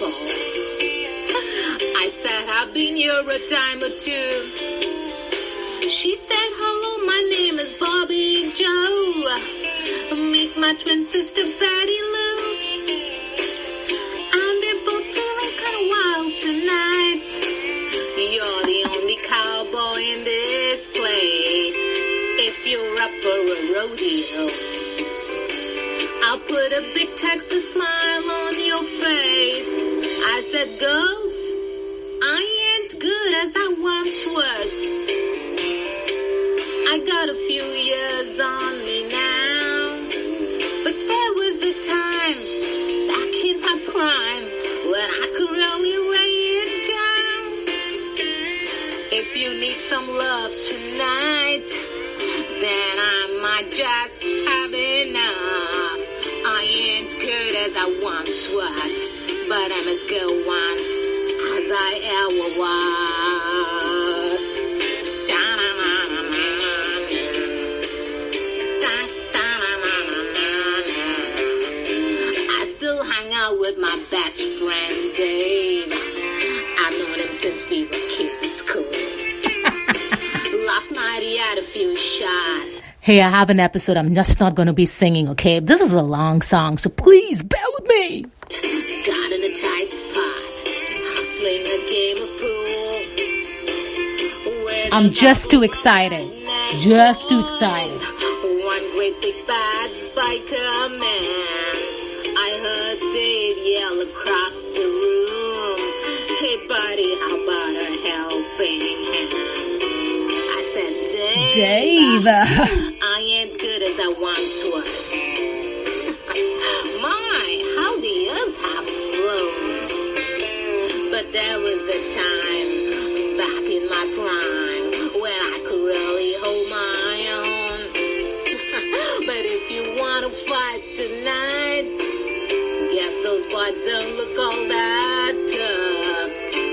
fall. I said, I've been here a time or two. She said, hello, my name is Bobby Joe. Meet my twin sister, Betty Lou. And they're both feeling kind of wild tonight. You're the only cowboy in this place. If you're up for a rodeo, I'll put a big Texas smile. Said, girls, I ain't good as I once was. I got a few years on me now, but there was a time back in my prime when I could really lay it down. If you need some love tonight, then I might just have enough. I ain't good as I once was, but I'm as good once as I ever was. I still hang out with my best friend Dave. I've known him since we were kids at school. Last night he had a few shots. Hey, I have an episode. I'm just not going to be singing, okay? This is a long song, so please bear with me. I'm just too excited. Just too excited. One great big bad biker man. I heard Dave yell across the room. Hey buddy, how about a helping hand? I said, Dave. Dave. I ain't good as I once was. My, how the years have flown. But there was a time guess those boys don't look all that tough.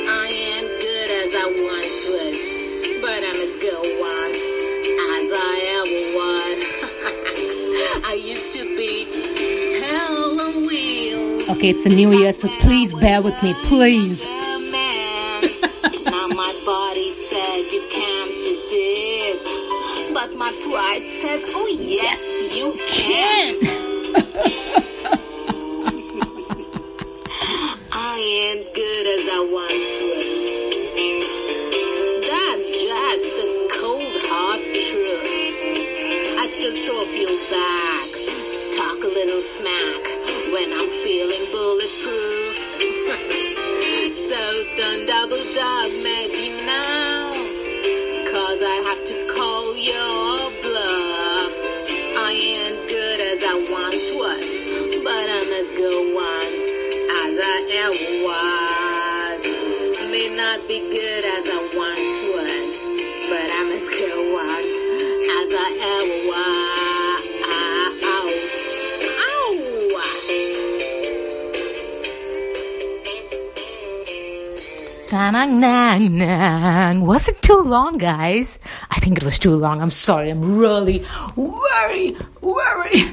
I ain't good as I once was, but I'm as good as I ever was. I used to be hell on wheels. Okay, it's a new year, so please bear with me, please. Now my body says you can't do this, but my pride says, oh yes, you can. good as I once was. That's just the cold hard truth. I still throw a few back, talk a little smack when I'm feeling bulletproof. so don't double dog maybe now, cause I have to call your bluff. I ain't good as I once was, but I'm as good once as I ever was. Not be good as I once was, but I'm as good once as I ever was. Ow. Ta-nang-nang-nang. Was it too long, guys? I think it was too long. I'm sorry. I'm really, very, very,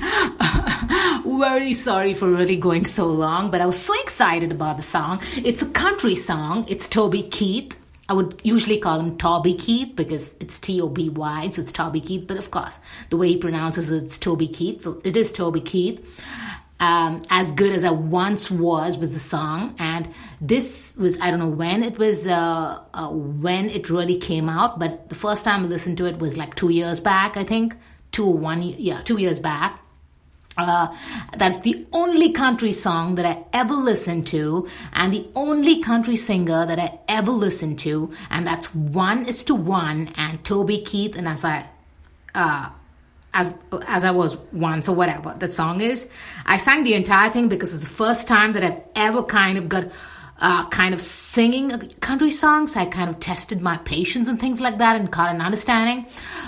very sorry for really going so long. But I was so excited about the song. It's a country song. It's Toby Keith. I would usually call him Toby Keith because it's T O B Y, so it's Toby Keith. But of course, the way he pronounces it, it's Toby Keith. So it is Toby Keith um, as good as I once was was the song, and this was I don't know when it was uh, uh, when it really came out, but the first time I listened to it was like two years back, I think two one yeah two years back. Uh, that's the only country song that I ever listened to, and the only country singer that I ever listened to, and that's one is to one, and Toby Keith, and as I uh, as as I was once or whatever that song is. I sang the entire thing because it's the first time that I've ever kind of got uh, kind of singing country songs. I kind of tested my patience and things like that and got an understanding.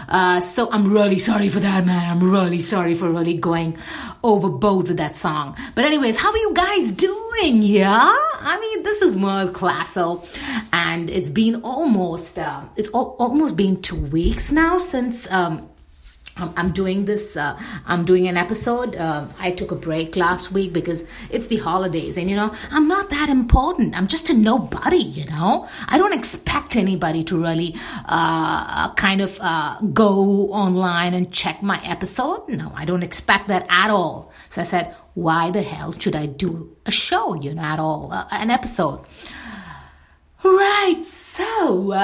Uh, so I'm really sorry for that, man. I'm really sorry for really going overboard with that song. But anyways, how are you guys doing? Yeah, I mean this is Merle Classo, and it's been almost uh, it's al- almost been two weeks now since. Um, I'm, doing this. Uh, I'm doing an episode. Uh, I took a break last week because it's the holidays, and you know, I'm not that important. I'm just a nobody. You know, I don't expect anybody to really uh, kind of uh, go online and check my episode. No, I don't expect that at all. So I said, why the hell should I do a show? You know, at all, uh, an episode. Right. So.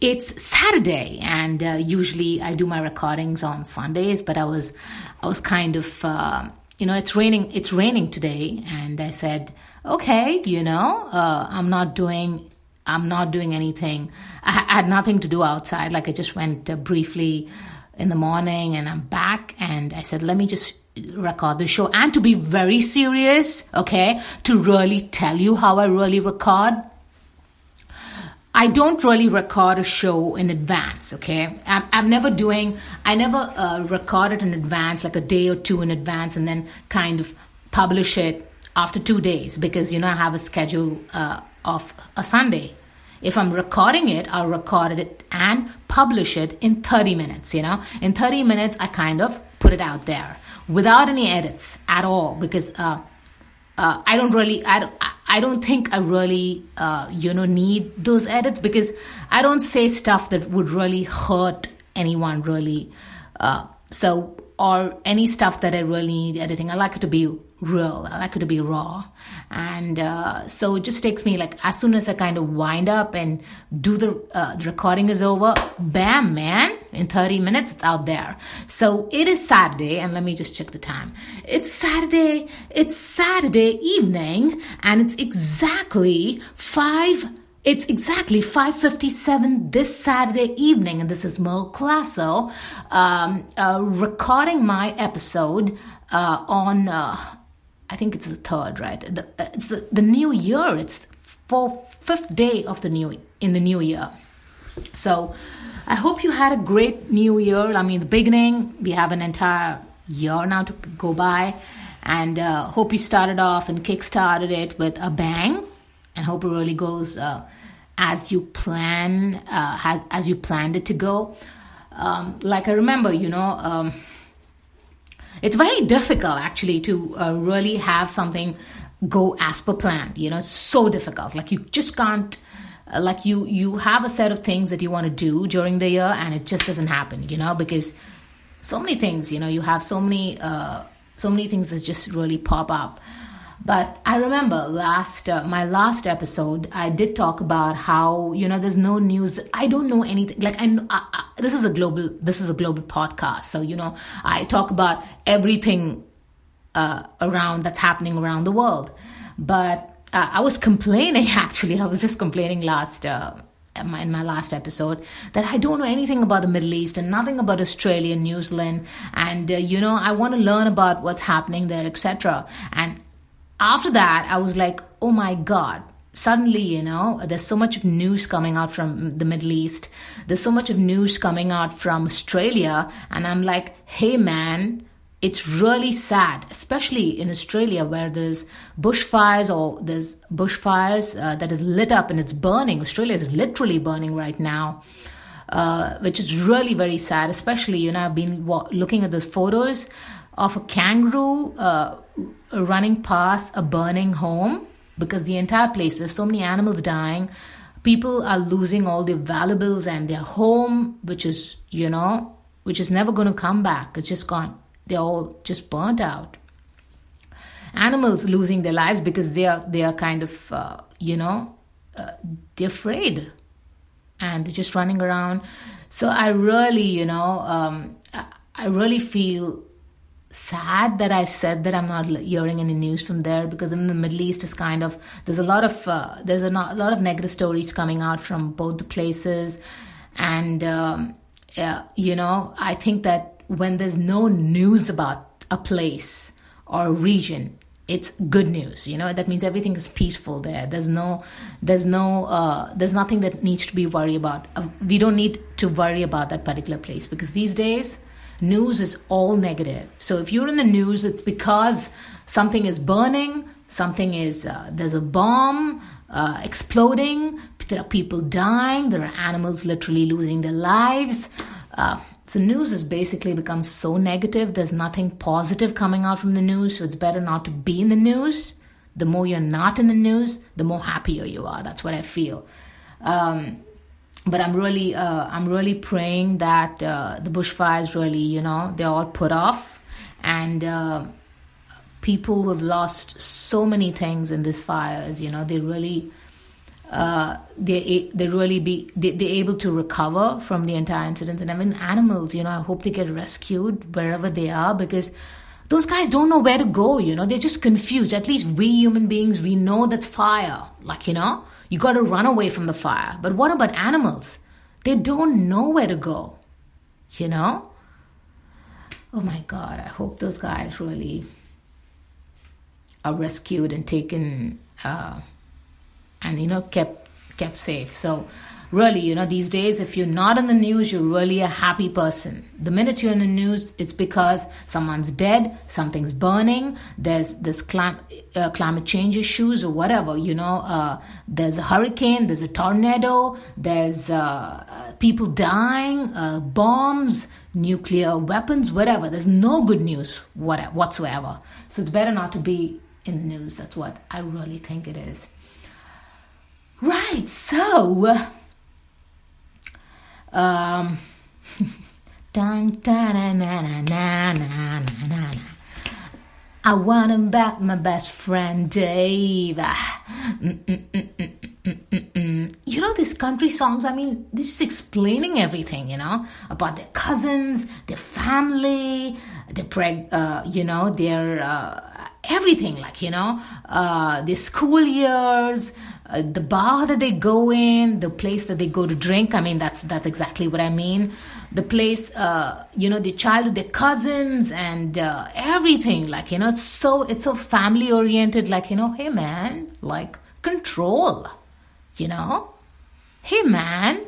It's Saturday, and uh, usually I do my recordings on Sundays. But I was, I was kind of, uh, you know, it's raining. It's raining today, and I said, okay, you know, uh, I'm not doing. I'm not doing anything. I, I, had nothing to do outside. Like I just went uh, briefly in the morning, and I'm back. And I said, let me just record the show and to be very serious okay to really tell you how i really record I don't really record a show in advance, okay? I'm, I'm never doing, I never uh, record it in advance, like a day or two in advance, and then kind of publish it after two days because, you know, I have a schedule uh, of a Sunday. If I'm recording it, I'll record it and publish it in 30 minutes, you know? In 30 minutes, I kind of put it out there without any edits at all because uh, uh, I don't really, I don't, I don't think I really, uh, you know, need those edits because I don't say stuff that would really hurt anyone, really. Uh, so, or any stuff that I really need editing. I like it to be real. It to be raw. And uh, so it just takes me like as soon as I kind of wind up and do the, uh, the recording is over, bam, man, in 30 minutes it's out there. So it is Saturday, and let me just check the time. It's Saturday, it's Saturday evening, and it's exactly 5 it's exactly 5.57 this Saturday evening, and this is Merle Classo um, uh, recording my episode uh, on uh, I think it's the third, right? The, uh, it's the, the new year. It's for fifth day of the new in the new year. So I hope you had a great new year. I mean, the beginning we have an entire year now to go by, and uh, hope you started off and kickstarted it with a bang, and hope it really goes uh, as you plan, uh, as, as you planned it to go. Um, like I remember, you know. Um, it's very difficult actually to uh, really have something go as per plan you know? So difficult. Like you just can't uh, like you you have a set of things that you want to do during the year and it just doesn't happen you know? Because so many things you know? You have so many uh, so many things that just really pop up but I remember last uh, my last episode, I did talk about how you know there's no news. I don't know anything. Like I, I, I, this is a global this is a global podcast, so you know I talk about everything uh, around that's happening around the world. But uh, I was complaining actually. I was just complaining last. Uh, in my last episode that I don't know anything about the Middle East and nothing about Australia, New Zealand, and uh, you know I want to learn about what's happening there, etc. And after that, I was like, oh my God. Suddenly, you know, there's so much of news coming out from the Middle East. There's so much of news coming out from Australia. And I'm like, hey, man, it's really sad, especially in Australia where there's bushfires or there's bushfires uh, that is lit up and it's burning. Australia is literally burning right now, uh, which is really very sad. Especially, you know, I've been looking at those photos of a kangaroo uh, running past a burning home because the entire place, there's so many animals dying. People are losing all their valuables and their home, which is, you know, which is never going to come back. It's just gone. They're all just burnt out. Animals losing their lives because they are they are kind of uh, you know uh, they're afraid and they're just running around. So I really you know um, I really feel sad that I said that I'm not hearing any news from there because in the Middle East is kind of there's a lot of uh, there's a, not, a, lot of negative stories coming out from both the places, and um, yeah, you know I think that when there's no news about a place or region, it's good news. You know that means everything is peaceful there. There's no there's no uh, there's nothing that needs to be worried about. Uh, we don't need to worry about that particular place because these days news is all negative. So if you're in the news, it's because something is burning, something is, uh, there's a bomb uh, exploding, there are people dying, there are animals literally losing their lives. Uh, so news has basically become so negative. There's nothing positive coming out from the news. So it's better not to be in the news. The more you're not in the news, the more happier you are. That's what I feel. Um, but I'm really, uh, I'm really praying that uh, the bushfires really, you know, they're all put off, and uh, people who have lost so many things in these fires, you know, they really uh, they they really be they, they're able to recover from the entire incident. And mean, animals, you know, I hope they get rescued wherever they are because those guys don't know where to go. You know, they're just confused. At least we human beings, we know that's fire. Like you know, you got to run away from the fire. But what about animals? They don't know where to go. You know. Oh my God! I hope those guys really are rescued and taken. Uh, and you know kept kept safe so really you know these days if you're not in the news you're really a happy person. The minute you're in the news it's because someone's dead something's burning there's this uh, climate change issues or whatever you know uh, there's a hurricane there's a tornado there's uh, people dying uh, bombs nuclear weapons whatever. There's no good news whatever, whatsoever. So it's better not to be in the news. That's what i really think it is. Right, so um. I want him back, my best friend Dave. You know, these country songs, I mean, they're just explaining everything, you know, about their cousins, their family, their, preg- uh, you know, their uh, everything, like, you know, uh, their school years, uh, the bar that they go in, the place that they go to drink. I mean, that's that's exactly what I mean. The place, uh, you know, the childhood, the cousins, and uh, everything. Like you know, it's so it's so family oriented. Like you know, hey man, like control. You know, hey man,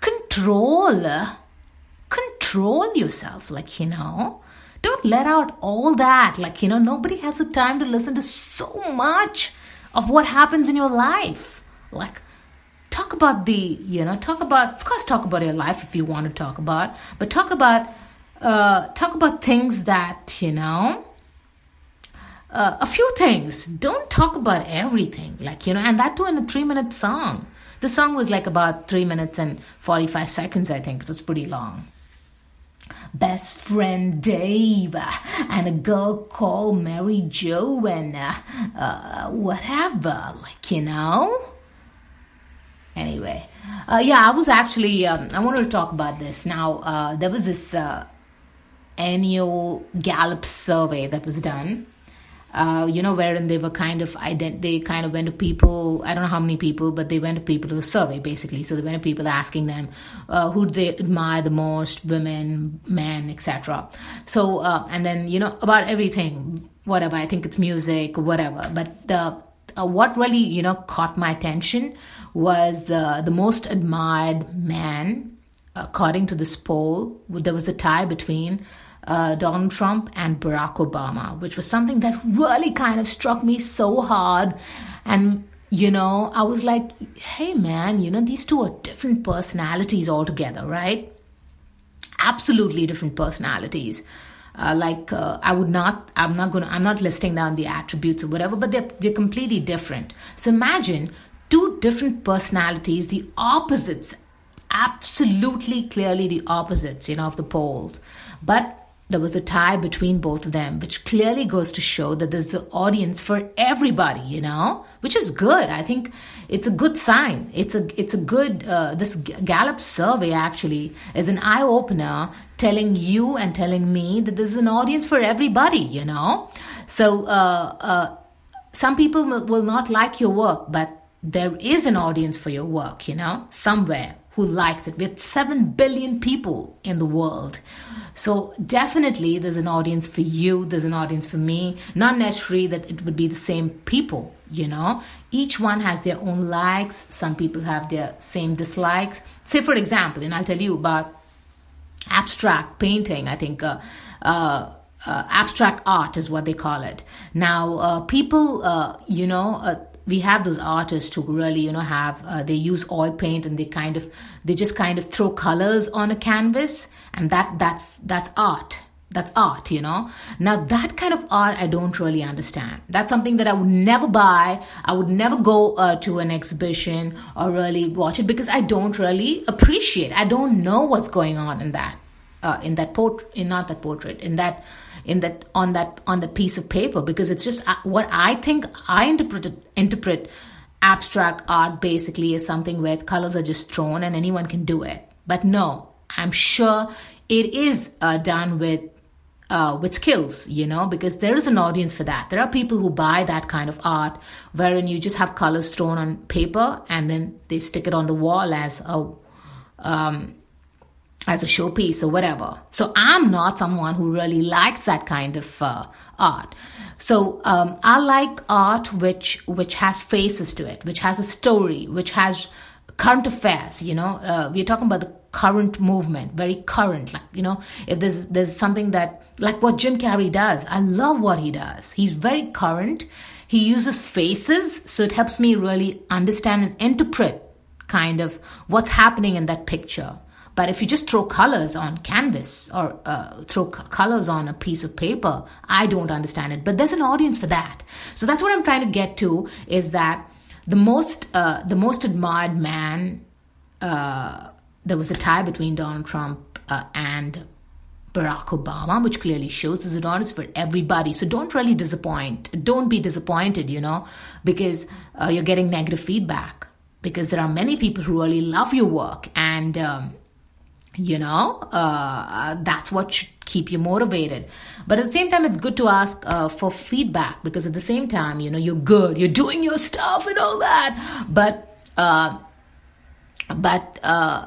control, control yourself. Like you know. Don't let out all that. Like, you know, nobody has the time to listen to so much of what happens in your life. Like, talk about the, you know, talk about, of course, talk about your life if you want to talk about, but talk about, uh, talk about things that, you know, uh, a few things. Don't talk about everything, like, you know, and that too in a three minute song. The song was like about three minutes and 45 seconds, I think. It was pretty long best friend Dave and a girl called Mary Jo and uh, uh, whatever, like, you know? Anyway, uh, yeah, I was actually, um, I wanted to talk about this. Now, uh, there was this uh, annual Gallup survey that was done uh, you know, wherein they were kind of ident- they kind of went to people. I don't know how many people, but they went to people to the survey basically. So they went to people asking them uh, who they admire the most, women, men, etc. So uh, and then you know about everything, whatever. I think it's music, whatever. But the uh, what really you know caught my attention was the the most admired man according to this poll. There was a tie between uh, Donald Trump and Barack Obama, which was something that really kind of struck me so hard. And, you know, I was like, hey, man, you know, these two are different personalities altogether, right? Absolutely different personalities. Uh, like uh, I would not, I'm not gonna, I'm not listing down the attributes or whatever, but they're they're completely different. So imagine two different personalities, the opposites, absolutely clearly the opposites, you know, of the poles, but there was a tie between both of them, which clearly goes to show that there's the audience for everybody, you know, which is good. I think it's a good sign. It's a it's a good. Uh, this Gallup survey actually is an eye opener, telling you and telling me that there's an audience for everybody, you know. So uh, uh, some people will not like your work, but there is an audience for your work, you know, somewhere who likes it. With 7 billion people in the world. So definitely there's an audience for you, there's an audience for me. Not necessarily that it would be the same people, you know. Each one has their own likes, some people have their same dislikes. Say, for example, and I'll tell you about abstract painting, I think. Uh, uh, uh, abstract art is what they call it. Now, uh, people, uh, you know, uh, we have those artists who really you know have uh, they use oil paint and they kind of they just kind of throw colors on a canvas and that that's that's art. That's art you know? Now that kind of art i don't really understand. That's something that i would never buy. I would never go uh, to an exhibition or really watch it because i don't really appreciate i don't know what's going on in that uh, in that portrait in not that portrait in that in that on that on the piece of paper because it's just uh, what I think I interpret interpret abstract art basically is something where colors are just thrown and anyone can do it. But no, I'm sure it is uh, done with uh, with skills, you know, because there is an audience for that. There are people who buy that kind of art wherein you just have colors thrown on paper and then they stick it on the wall as a um, as a showpiece or whatever. So I'm not someone who really likes that kind of uh, art. So um, I like art which which has faces to it, which has a story, which has current affairs. You know, uh, we're talking about the current movement, very current. Like you know, if there's there's something that like what Jim Carrey does, I love what he does. He's very current. He uses faces, so it helps me really understand and interpret kind of what's happening in that picture. But if you just throw colors on canvas or uh, throw c- colors on a piece of paper, I don't understand it. But there's an audience for that. So that's what I'm trying to get to is that the most uh, the most admired man. Uh, there was a tie between Donald Trump uh, and Barack Obama, which clearly shows there's an audience for everybody. So don't really disappoint. Don't be disappointed, you know, because uh, you're getting negative feedback. Because there are many people who really love your work and um, you know uh, that's what should keep you motivated. But at the same time it's good to ask uh, for feedback because at the same time you know you're good you're doing your stuff and all that. But uh, but uh,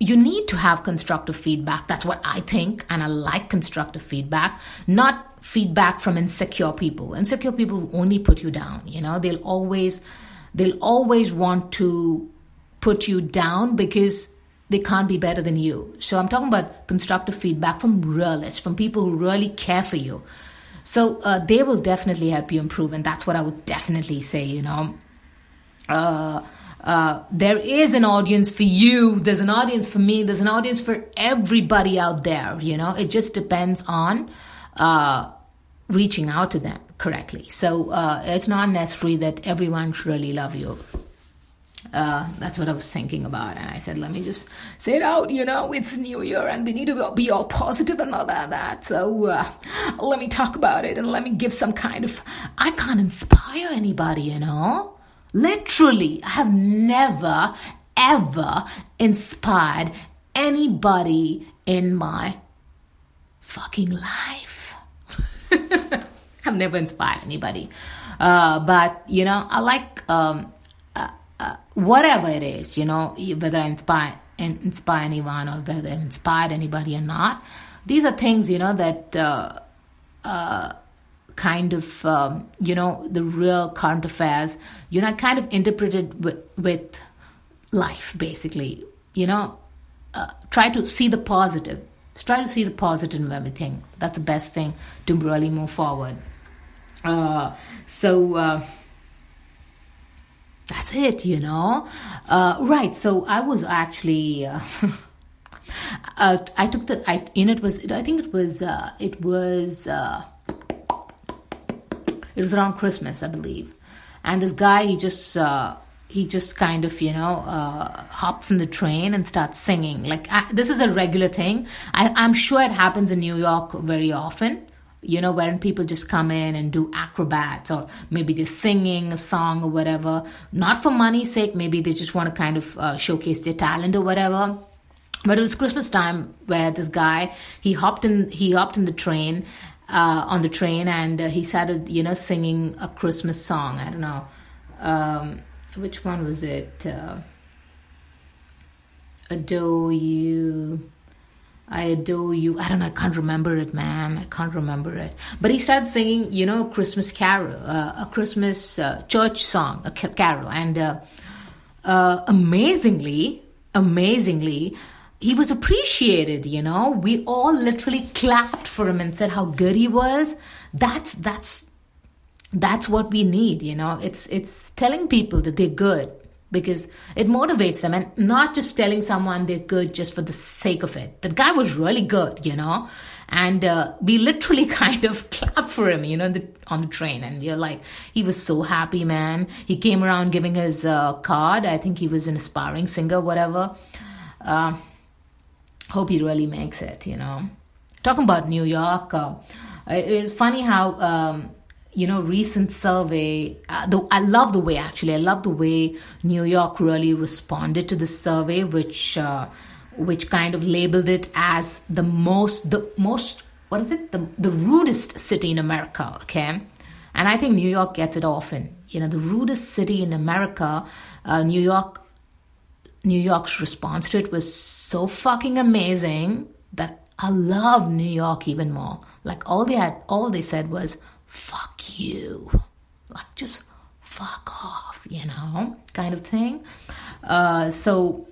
you need to have constructive feedback. That's what i think and i like constructive feedback not feedback from insecure people. Insecure people only put you down you know. They'll always they'll always want to put you down because they can't be better than you. So I'm talking about constructive feedback from realists, from people who really care for you. So uh, they will definitely help you improve, and that's what I would definitely say. You know, uh, uh, there is an audience for you. There's an audience for me. There's an audience for everybody out there. You know, it just depends on uh, reaching out to them correctly. So uh, it's not necessary that everyone should really love you. Uh, that's what I was thinking about. And I said, let me just say it out, you know, it's New Year and we need to be all positive and all that. that. So uh, let me talk about it and let me give some kind of. I can't inspire anybody, you know? Literally, I have never, ever inspired anybody in my fucking life. I've never inspired anybody. Uh, but, you know, I like. Um, uh, whatever it is, you know, whether I inspire inspire anyone or whether I inspired anybody or not. These are things, you know, that uh, uh, kind of, um, you know, the real current affairs, you know, kind of interpreted with, with life, basically. You know, uh, try to see the positive. Try to see the positive in everything. That's the best thing to really move forward. Uh, so, uh, that's it, you know. Uh, right. So I was actually. Uh, uh, I took the. I in it was. I think it was. Uh, it was. Uh, it was around Christmas, I believe, and this guy he just. Uh, he just kind of, you know, hops in the train and starts singing. Like I, this is a regular thing. I, I'm sure it happens in New York very often you know, when people just come in and do acrobats or maybe they're singing a song or whatever, not for money's sake, maybe they just want to kind of uh, showcase their talent or whatever. But it was Christmas time where this guy he hopped in he hopped in the train uh, on the train and uh, he started you know singing a Christmas song. I don't know um, which one was it. Uh, Adore you I adore you. I don't know. I can't remember it, man. I can't remember it. But he started singing, you know, Christmas carol, uh, a Christmas uh, church song, a carol, and uh, uh, amazingly, amazingly, he was appreciated. You know, we all literally clapped for him and said how good he was. That's that's that's what we need you know it's it's telling people that they're good because it motivates them and not just telling someone they're good just for the sake of it. The guy was really good you know? And uh, we literally kind of clapped for him you know the, on the train. And you're like he was so happy man. He came around giving his uh, card. I think he was an aspiring singer whatever. Uh, hope he really makes it you know? Talking about new york uh, it's funny how um, you know recent survey uh, the, i love the way actually i love the way new york really responded to the survey which uh, which kind of labeled it as the most the most what is it? The, the rudest city in america okay? And i think new york gets it often. You know the rudest city in america uh, new york new york's response to it was so fucking amazing that i love new york even more. Like all they had all they said was fuck you. Like just fuck off, you know, kind of thing. Uh, so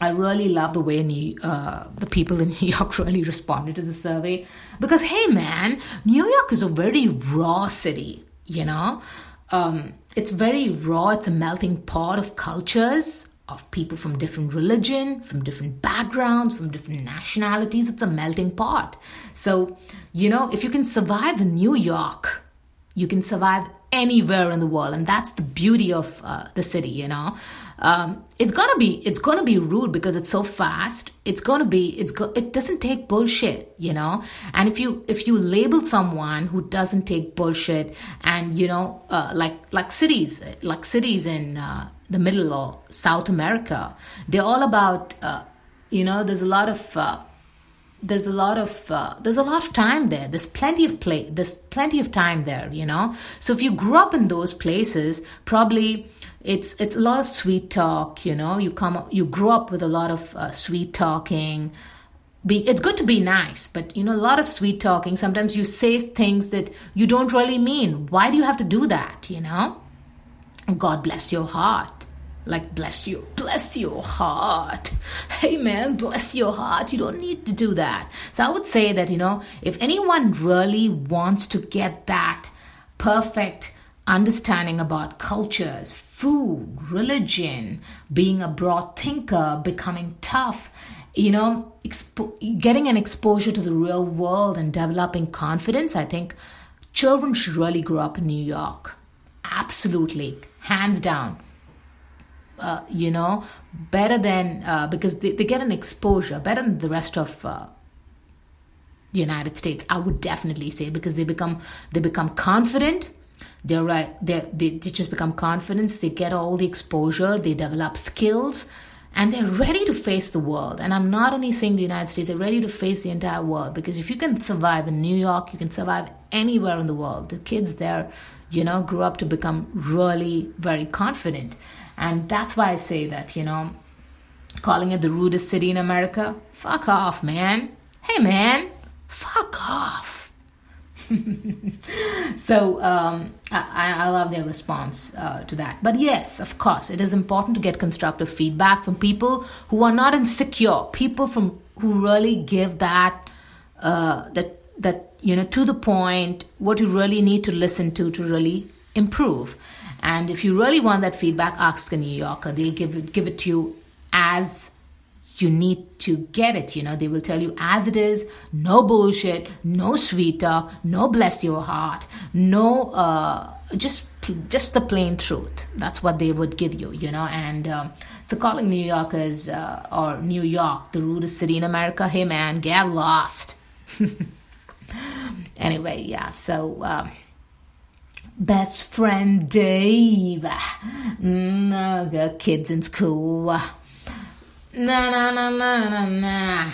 I really love the way New, uh, the people in New York really responded to the survey because, hey, man, New York is a very raw city, you know. Um, it's very raw. It's a melting pot of cultures, of people from different religion, from different backgrounds, from different nationalities. It's a melting pot. So, you know, if you can survive in New York, you can survive anywhere in the world, and that's the beauty of uh, the city. You know, um, it's gonna be it's gonna be rude because it's so fast. It's gonna be it's go, it doesn't take bullshit. You know, and if you if you label someone who doesn't take bullshit, and you know, uh, like like cities like cities in uh, the middle or South America. They're all about, uh, you know, there's a lot of. There's a lot of uh, there's a lot of time there. There's plenty of play there's plenty of time there you know? So if you grew up in those places probably it's it's a lot of sweet talk you know? You come you grew up with a lot of uh, sweet talking. Be it's good to be nice but you know a lot of sweet talking. Sometimes you say things that you don't really mean. Why do you have to do that you know? God bless your heart. Like, bless you, bless your heart. Hey man, bless your heart. You don't need to do that. So I would say that, you know, if anyone really wants to get that perfect understanding about cultures, food, religion, being a broad thinker, becoming tough, you know, expo- getting an exposure to the real world and developing confidence, I think children should really grow up in New York. Absolutely hands down. Uh, you know, better than uh, because they, they get an exposure better than the rest of uh, the United States. I would definitely say because they become they become confident. They're right. They they just become confident. They get all the exposure. They develop skills, and they're ready to face the world. And I'm not only saying the United States. They're ready to face the entire world because if you can survive in New York, you can survive anywhere in the world. The kids there you know, grew up to become really very confident. And that's why I say that, you know, calling it the rudest city in America, fuck off, man. Hey, man, fuck off. so um, I, I, love their response uh, to that. But yes, of course, it is important to get constructive feedback from people who are not insecure, people from who really give that uh, that that you know to the point what you really need to listen to to really improve and if you really want that feedback ask a new yorker. They'll give it give it to you as you need to get it you know. They will tell you as it is no bullshit no sweet talk no bless your heart no uh, just just the plain truth. That's what they would give you you know. And um, so calling new yorkers uh, or new york the rudest city in america hey man get lost. Anyway, yeah, so uh, best friend Dave. Mm, uh, kids in school. Na na na na na na.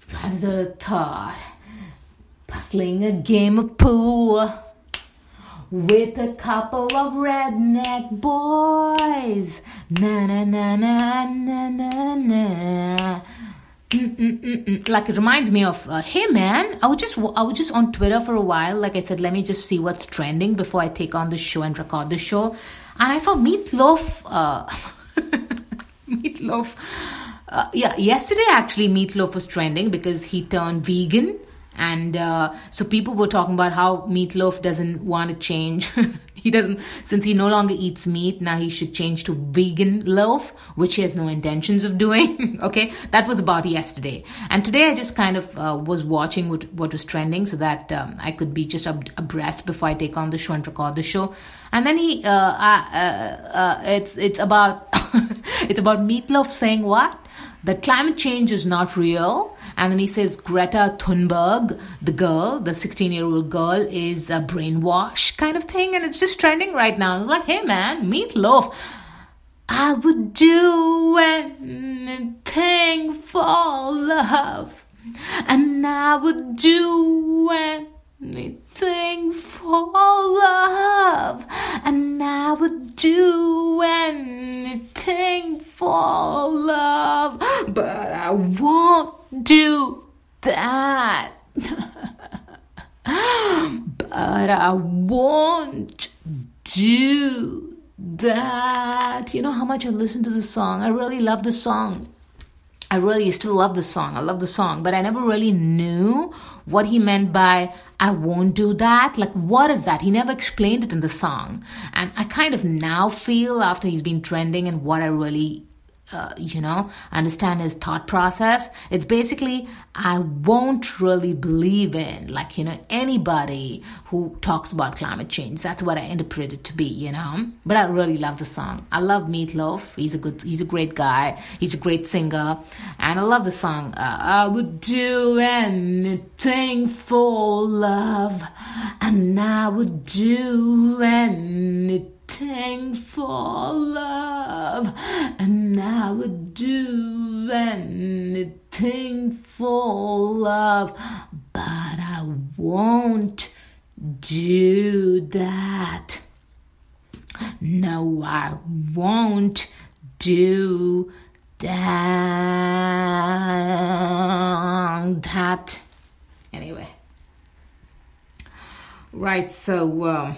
Father Todd. Playing a game of pool with a couple of redneck boys. Na na na na na na na. Like it reminds me of uh, hey man i was just i was just on twitter for a while. Like i said let me just see what's trending before i take on the show and record the show. And i saw meatloaf uh, meatloaf uh, yeah yesterday actually meatloaf was trending because he turned vegan And uh, so people were talking about how Meatloaf doesn't want to change. he doesn't, since he no longer eats meat, now he should change to vegan loaf, which he has no intentions of doing. okay, that was about yesterday. And today I just kind of uh, was watching what, what was trending so that um, I could be just ab- abreast before I take on the show and record the show. And then he, uh, uh, uh it's it's about it's about Meatloaf saying what that climate change is not real. And then he says Greta Thunberg, the girl, the 16 year old girl, is a brainwash kind of thing. And it's just trending right now. It's like, hey man, meatloaf. I would do anything for love. And I would do anything for love. And I would do anything for love, but I won't do that. but I won't do that. You know how much I listen to the song? I really love the song. I really still love the song. I love the song, but I never really knew what he meant by I won't do that. Like, what is that? He never explained it in the song. And I kind of now feel after he's been trending and what I really uh, you know, understand his thought process. It's basically, I won't really believe in, like, you know, anybody who talks about climate change. That's what I interpret it to be, you know. But I really love the song. I love Meatloaf. He's a good, he's a great guy. He's a great singer. And I love the song. Uh, I would do anything for love. And I would do anything anything for love, and I would do anything for love, but I won't do that. No, I won't do that. that. Anyway. Right, so. Uh,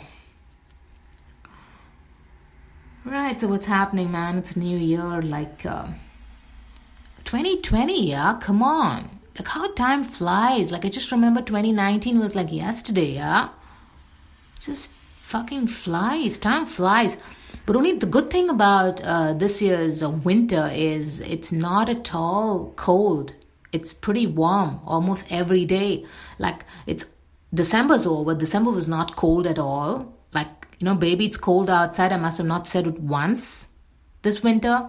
Right, so what's happening, man? It's new year, like uh, 2020, yeah? Come on. Like how time flies. Like I just remember 2019 was like yesterday, yeah? Just fucking flies. Time flies. But only the good thing about uh, this year's uh, winter is it's not at all cold. It's pretty warm almost every day. Like it's December's over. December was not cold at all. You know, baby, it's cold outside. I must have not said it once this winter.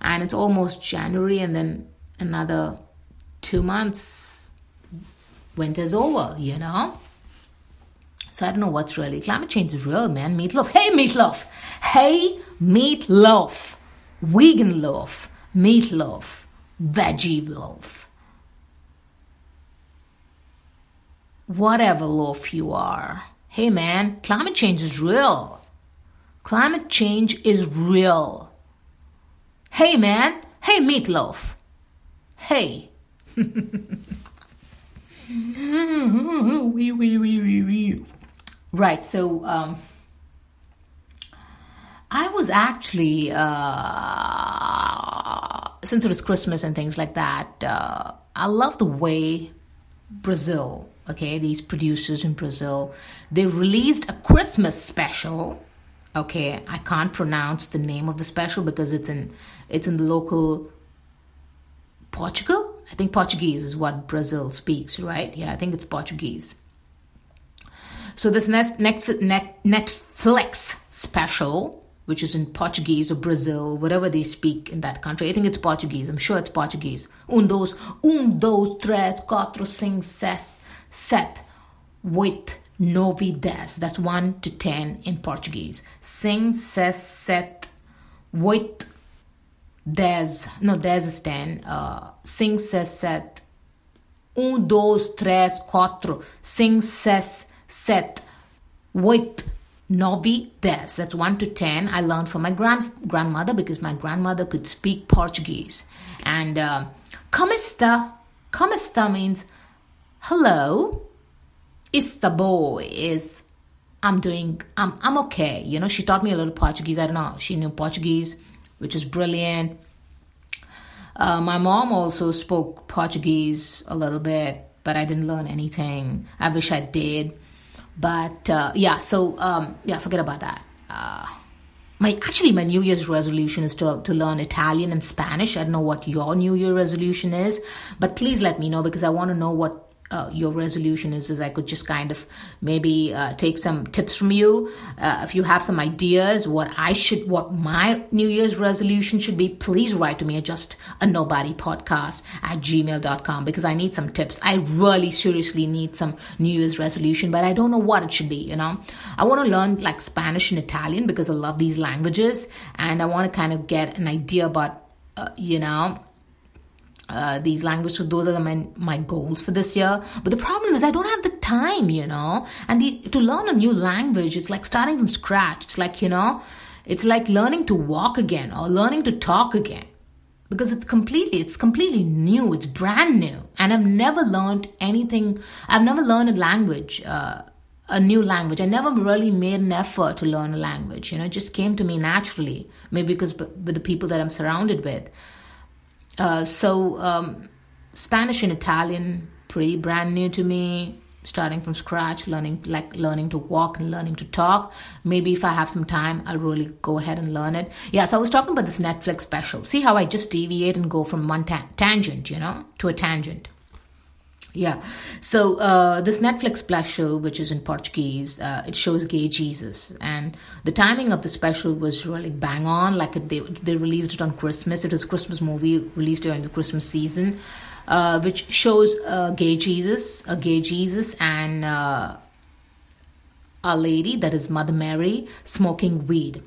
And it's almost January, and then another two months, winter's over, you know? So I don't know what's really. Climate change is real, man. Meatloaf. Hey, meatloaf. Hey, meatloaf. Vegan loaf. Meatloaf. Veggie loaf. Whatever loaf you are Hey man, climate change is real. Climate change is real. Hey man, hey meatloaf. Hey. right, so um, I was actually, uh, since it was Christmas and things like that, uh, I love the way Brazil okay? These producers in brazil they released a christmas special okay? I can't pronounce the name of the special because it's in it's in the local portugal? I think portuguese is what brazil speaks right? Yeah i think it's portuguese. So this next next net, netflix special which is in Portuguese or Brazil, whatever they speak in that country. I think it's Portuguese. I'm sure it's Portuguese. Un, dos, un, dos, tres, cuatro, cinco, seis, sete, with novidades. That's 1 to 10 in Portuguese. Cinco, seis, sete, oito, dez. No, dez is 10. Uh, cinco, seis, sete. Um, dois, três, quatro, cinco, seis, sete, oito, nove, dez. That's 1 to 10. I learned from my grand grandmother because my grandmother could speak Portuguese. And uh, como está? Como está means hello, it's the boy is I'm doing I'm I'm okay. You know, she taught me a little Portuguese. I don't know. She knew Portuguese, which is brilliant. Uh, my mom also spoke Portuguese a little bit. but I didn't learn anything. I wish I did. But uh, yeah, so um, yeah, forget about that. Uh, my actually my New Year's resolution is to to learn Italian and Spanish. I don't know what your New Year resolution is, but please let me know because I want to know what uh, your resolution is, is I could just kind of maybe uh, take some tips from you. Uh, if you have some ideas, what I should, what my New Year's resolution should be, please write to me at just a nobody podcast at gmail.com because I need some tips. I really seriously need some New Year's resolution, but I don't know what it should be, you know. I want to learn like Spanish and Italian because I love these languages and I want to kind of get an idea about, uh, you know, uh, these languages. So those are the, my, my goals for this year. But the problem is I don't have the time, you know. And the, to learn a new language, it's like starting from scratch. It's like, you know, it's like learning to walk again or learning to talk again. Because it's completely, it's completely new. It's brand new. And I've never learned anything. I've never learned a language, uh, a new language. I never really made an effort to learn a language. You know, it just came to me naturally. Maybe because with the people that I'm surrounded with. Uh, so um, Spanish and Italian, pretty brand new to me. Starting from scratch, learning like learning to walk and learning to talk. Maybe if I have some time, I'll really go ahead and learn it. Yeah, so I was talking about this Netflix special. See how I just deviate and go from one ta- tangent, you know, to a tangent. Yeah. So uh, this Netflix special, which is in Portuguese, uh, it shows gay Jesus, and the timing of the special was really bang on. Like it, they they released it on Christmas. It was a Christmas movie released during the Christmas season, uh, which shows a gay Jesus, a gay Jesus, and uh, a lady that is Mother Mary smoking weed.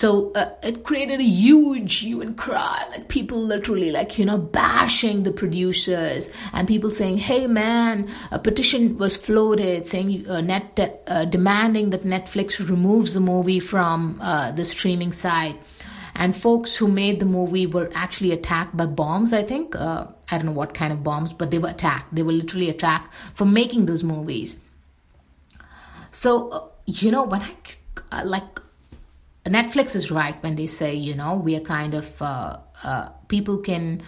So uh, it created a huge hue and cry, like people literally like, you know, bashing the producers and people saying, hey man, a petition was floated saying, uh, net, uh, demanding that Netflix removes the movie from uh, the streaming site. And folks who made the movie were actually attacked by bombs, I think. Uh, I don't know what kind of bombs, but they were attacked. They were literally attacked for making those movies. So, uh, you know, when I, like, Netflix is right when they say, you know, we are kind of uh, uh, people can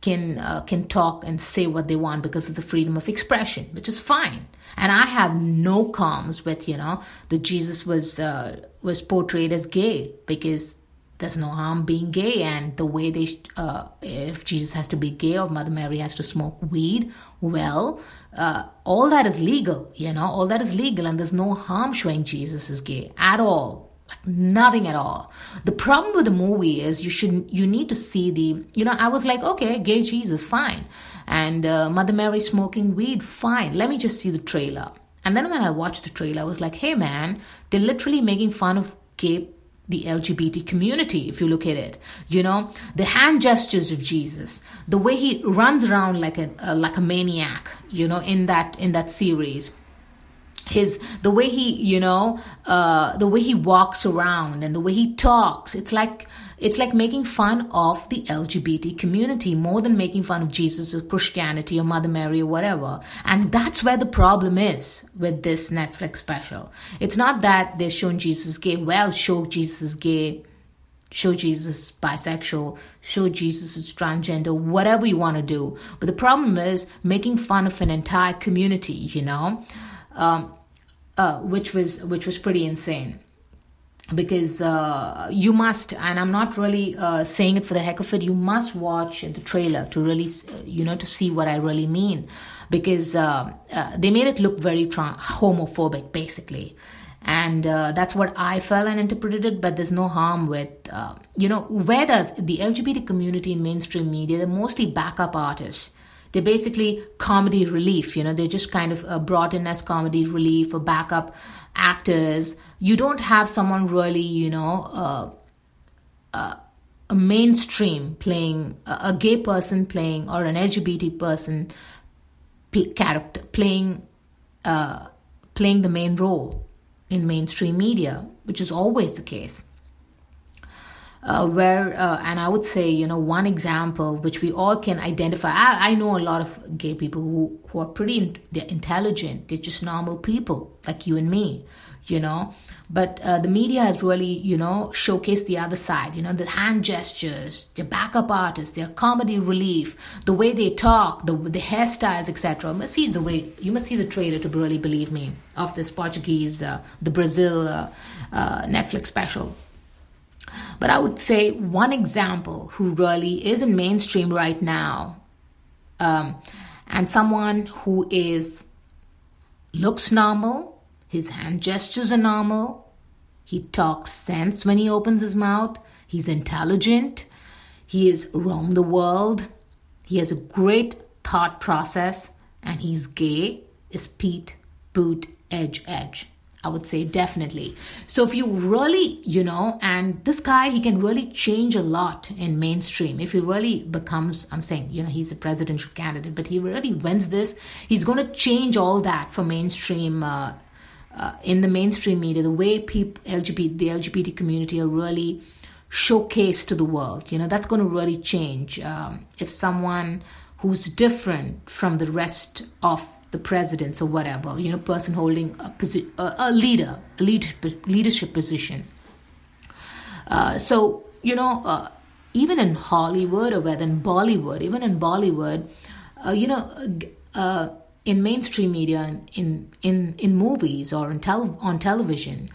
can uh, can talk and say what they want because of the freedom of expression, which is fine. And I have no qualms with you know that Jesus was uh, was portrayed as gay because there's no harm being gay, and the way they uh, if Jesus has to be gay or Mother Mary has to smoke weed, well, uh, all that is legal, you know, all that is legal, and there's no harm showing Jesus is gay at all nothing at all. The problem with the movie is you should you need to see the you know I was like okay gay Jesus fine and uh, Mother Mary smoking weed fine. Let me just see the trailer. And then when I watched the trailer, I was like, hey man, they're literally making fun of gay the LGBT community, if you look at it. You know, the hand gestures of Jesus, the way he runs around like a uh, like a maniac, you know, in that in that series his the way he you know uh, the way he walks around and the way he talks. It's like it's like making fun of the lgbt community more than making fun of jesus or christianity or mother mary or whatever. And that's where the problem is with this netflix special. It's not that they're showing jesus gay. Well show jesus gay show jesus bisexual show jesus is transgender whatever you want to do. But the problem is making fun of an entire community you know? Um, uh, which was which was pretty insane. Because uh, you must and i'm not really uh, saying it for the heck of it you must watch the trailer to really uh, you know to see what i really mean. Because uh, uh, they made it look very tra- homophobic basically. And uh, that's what i felt and interpreted it but there's no harm with you know where does the lgbt community in mainstream media they're mostly backup artists they're basically comedy relief, you know, they're just kind of uh, brought in as comedy relief or backup actors. You don't have someone really, you know, uh, uh, a mainstream playing, a gay person playing, or an LGBT person pl- character playing, uh, playing the main role in mainstream media, which is always the case uh, where uh, and i would say you know one example which we all can identify i, I know a lot of gay people who, who are pretty in, they're intelligent they're just normal people like you and me you know. But uh, the media has really, you know, showcased the other side, you know, the hand gestures, the backup artists, their comedy relief, the way they talk, the the hairstyles, etc. Must see the way you must see the trailer to really believe me of this Portuguese, uh, the Brazil uh, uh, Netflix special. But I would say one example who really is in mainstream right now, um, and someone who is looks normal, his hand gestures are normal, he talks sense when he opens his mouth, he's intelligent, he has roamed the world, he has a great thought process, and he's gay, is Pete Boot Edge Edge. I would say definitely. So if you really, you know, and this guy, he can really change a lot in mainstream. If he really becomes, I'm saying, you know, he's a presidential candidate, but he really wins this, he's going to change all that for mainstream. Uh, uh, in the mainstream media, the way people, LGBT, the LGBT community are really showcased to the world, you know, that's going to really change. Um, if someone who's different from the rest of the presidents or whatever, you know, person holding a, posi- a, leader, a leadership, leadership position. Uh, so, you know, uh, even in Hollywood or whether in Bollywood, even in Bollywood, uh, you know, uh, in mainstream media, in in in movies or in tele- on television,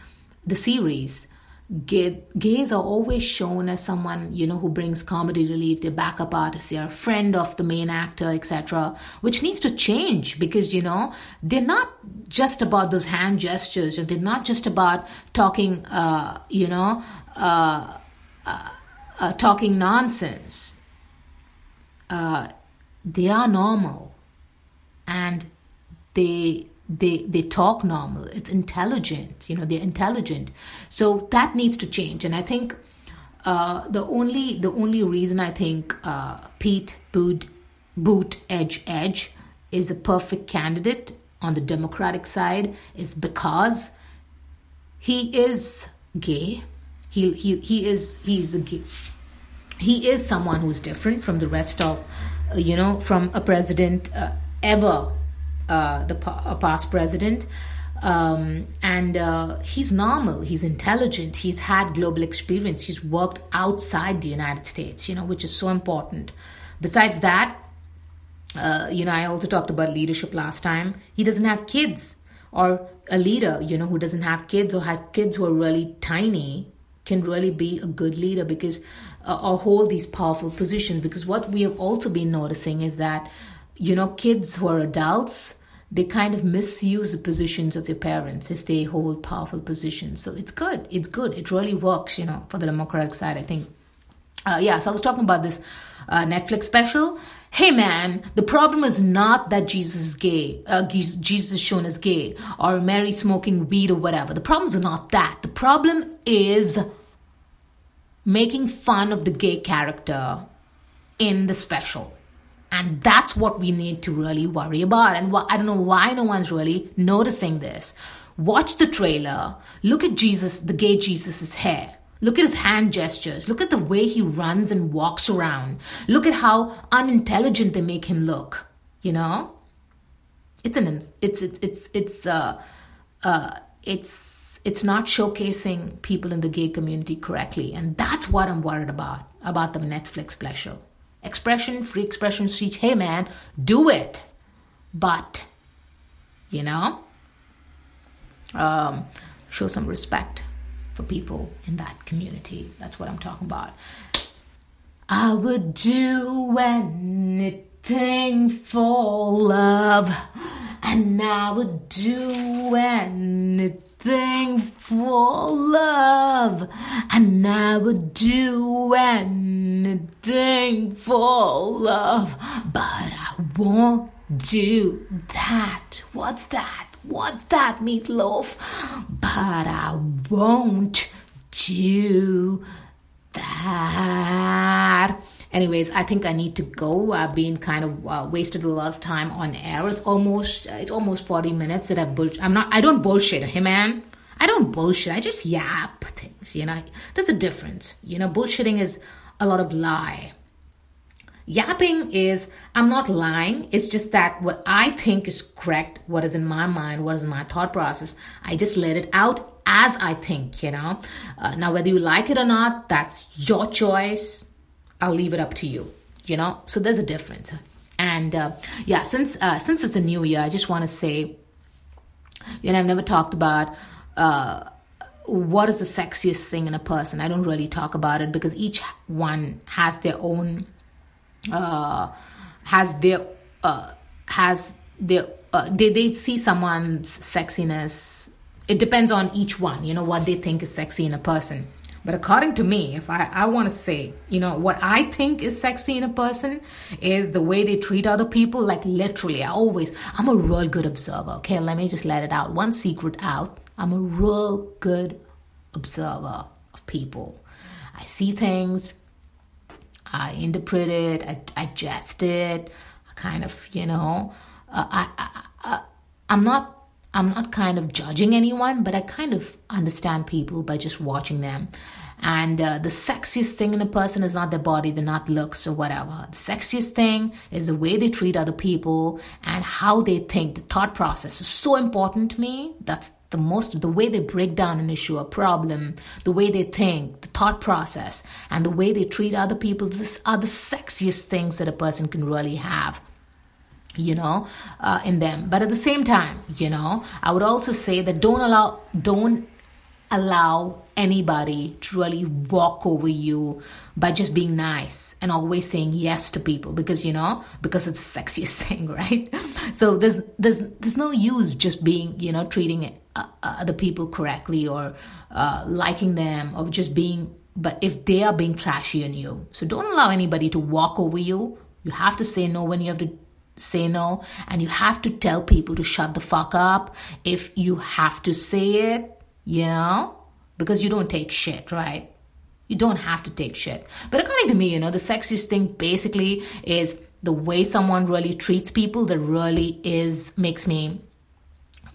the series, gays are always shown as someone you know who brings comedy relief. They're backup artists. They're a friend of the main actor etc which needs to change because you know they're not just about those hand gestures. And they're not just about talking uh, you know uh, uh, uh talking nonsense. Uh, they are normal and they they they talk normal. It's intelligent you know they're intelligent. So that needs to change. And i think uh, the only the only reason i think uh, pete boot boot edge edge is a perfect candidate on the democratic side is because he is gay. He he, he is he's a gay he is someone who's different from the rest of uh, you know from a president uh, ever uh, the past president. Um, and uh, he's normal, he's intelligent, he's had global experience, he's worked outside the United States, you know, which is so important. Besides that, uh, you know, I also talked about leadership last time. He doesn't have kids, or a leader, you know, who doesn't have kids or has kids who are really tiny can really be a good leader because uh, or hold these powerful positions. Because what we have also been noticing is that you know, kids who are adults, they kind of misuse the positions of their parents if they hold powerful positions. So it's good. It's good. It really works, you know, for the Democratic side, I think. Uh, yeah, so I was talking about this uh, Netflix special. Hey man, the problem is not that Jesus is gay, uh, Jesus is shown as gay, or Mary smoking weed or whatever. The problem is not that. The problem is making fun of the gay character in the special. And that's what we need to really worry about. And wh- I don't know why no one's really noticing this. Watch the trailer. Look at Jesus, the gay Jesus's hair. Look at his hand gestures. Look at the way he runs and walks around. Look at how unintelligent they make him look. You know, it's an it's it's it's it's uh uh it's it's not showcasing people in the gay community correctly, and that's what I'm worried about about the Netflix special expression, free expression speech. Hey man, do it. But, you know, um, show some respect for people in that community. That's what I'm talking about. I would do anything for love, and I would do anything anything for love, and I would do anything for love, but I won't do that. What's that? What's that, Meat Loaf? But I won't do that. Anyways, I think I need to go. I've been kind of uh, wasted a lot of time on air. It's almost it's almost forty minutes that I bull. I'm not. I don't bullshit. Hey man, I don't bullshit. I just yap things. You know, there's a difference. You know, bullshitting is a lot of lie. Yapping is, I'm not lying. It's just that what I think is correct, what is in my mind, what is my thought process, I just let it out as I think, you know. Uh, now, whether you like it or not, that's your choice. I'll leave it up to you, you know. So there's a difference. And uh, yeah, since uh, since it's a new year, I just want to say, you know, I've never talked about uh, what is the sexiest thing in a person. I don't really talk about it because each one has their own uh, has their uh, has their uh, they they see someone's sexiness. It depends on each one, you know, what they think is sexy in a person. But according to me, if I, I want to say, you know, what I think is sexy in a person is the way they treat other people. Like literally, I always, I'm a real good observer. Okay, let me just let it out. One secret out. I'm a real good observer of people. I see things, I interpret it, I digest it, I kind of, you know, uh, I, I, I, I'm not I'm not kind of judging anyone, but I kind of understand people by just watching them. And uh, the sexiest thing in a person is not their body, they're not looks or whatever. The sexiest thing is the way they treat other people and how they think. The thought process is so important to me. That's the most, the way they break down an issue, a problem, the way they think, the thought process, and the way they treat other people. These are the sexiest things that a person can really have you know uh, in them. But at the same time you know i would also say that don't allow don't allow anybody to really walk over you by just being nice and always saying yes to people because you know because it's the sexiest thing right? So there's there's there's no use just being you know treating uh, other people correctly or uh, liking them or just being but if they are being trashy on you. So don't allow anybody to walk over you. You have to say no when you have to say no and you have to tell people to shut the fuck up if you have to say it you know? Because you don't take shit, right? You don't have to take shit. But according to me, you know, the sexiest thing basically is the way someone really treats people that really is makes me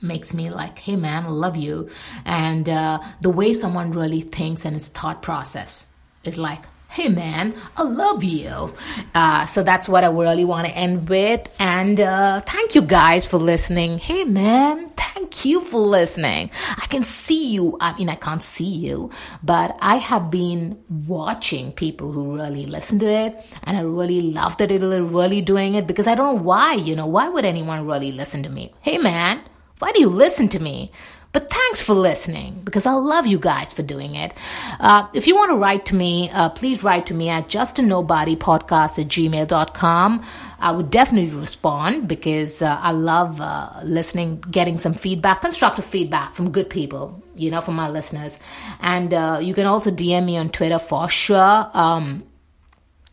makes me like hey man i love you and uh, the way someone really thinks and its thought process is like hey man, I love you. Uh, so that's what I really want to end with. And uh, thank you guys for listening. Hey man, thank you for listening. I can see you. I mean, I can't see you, but I have been watching people who really listen to it. And I really love that they're really doing it because I don't know why, you know, why would anyone really listen to me? Hey man, why do you listen to me? But thanks for listening because I love you guys for doing it. Uh, if you want to write to me, uh, please write to me at justanobodypodcast at gmail.com. I would definitely respond because uh, I love uh, listening, getting some feedback, constructive feedback from good people, you know, from my listeners. And uh, you can also DM me on Twitter for sure. Um,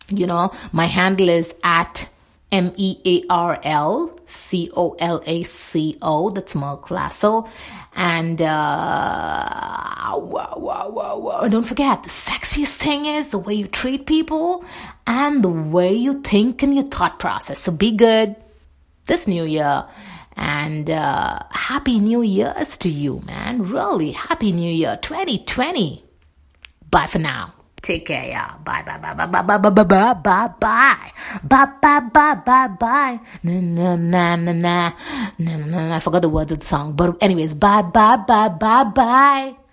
you know, my handle is at M E A R L C O L A C O. That's Mearl Colaco. And uh, wow, wow, wow, wow. don't forget, the sexiest thing is the way you treat people and the way you think and your thought process. So be good this new year. And uh, happy New Year's to you, man. Really, happy New Year 2020. Bye for now. Take care, yeah. Bye, bye, bye, bye, bye, bye, bye, bye, bye, bye, bye, bye, bye, bye, bye, bye. Na na na na na na na. I forgot the words of the song, but anyways, bye, bye, bye, bye, bye.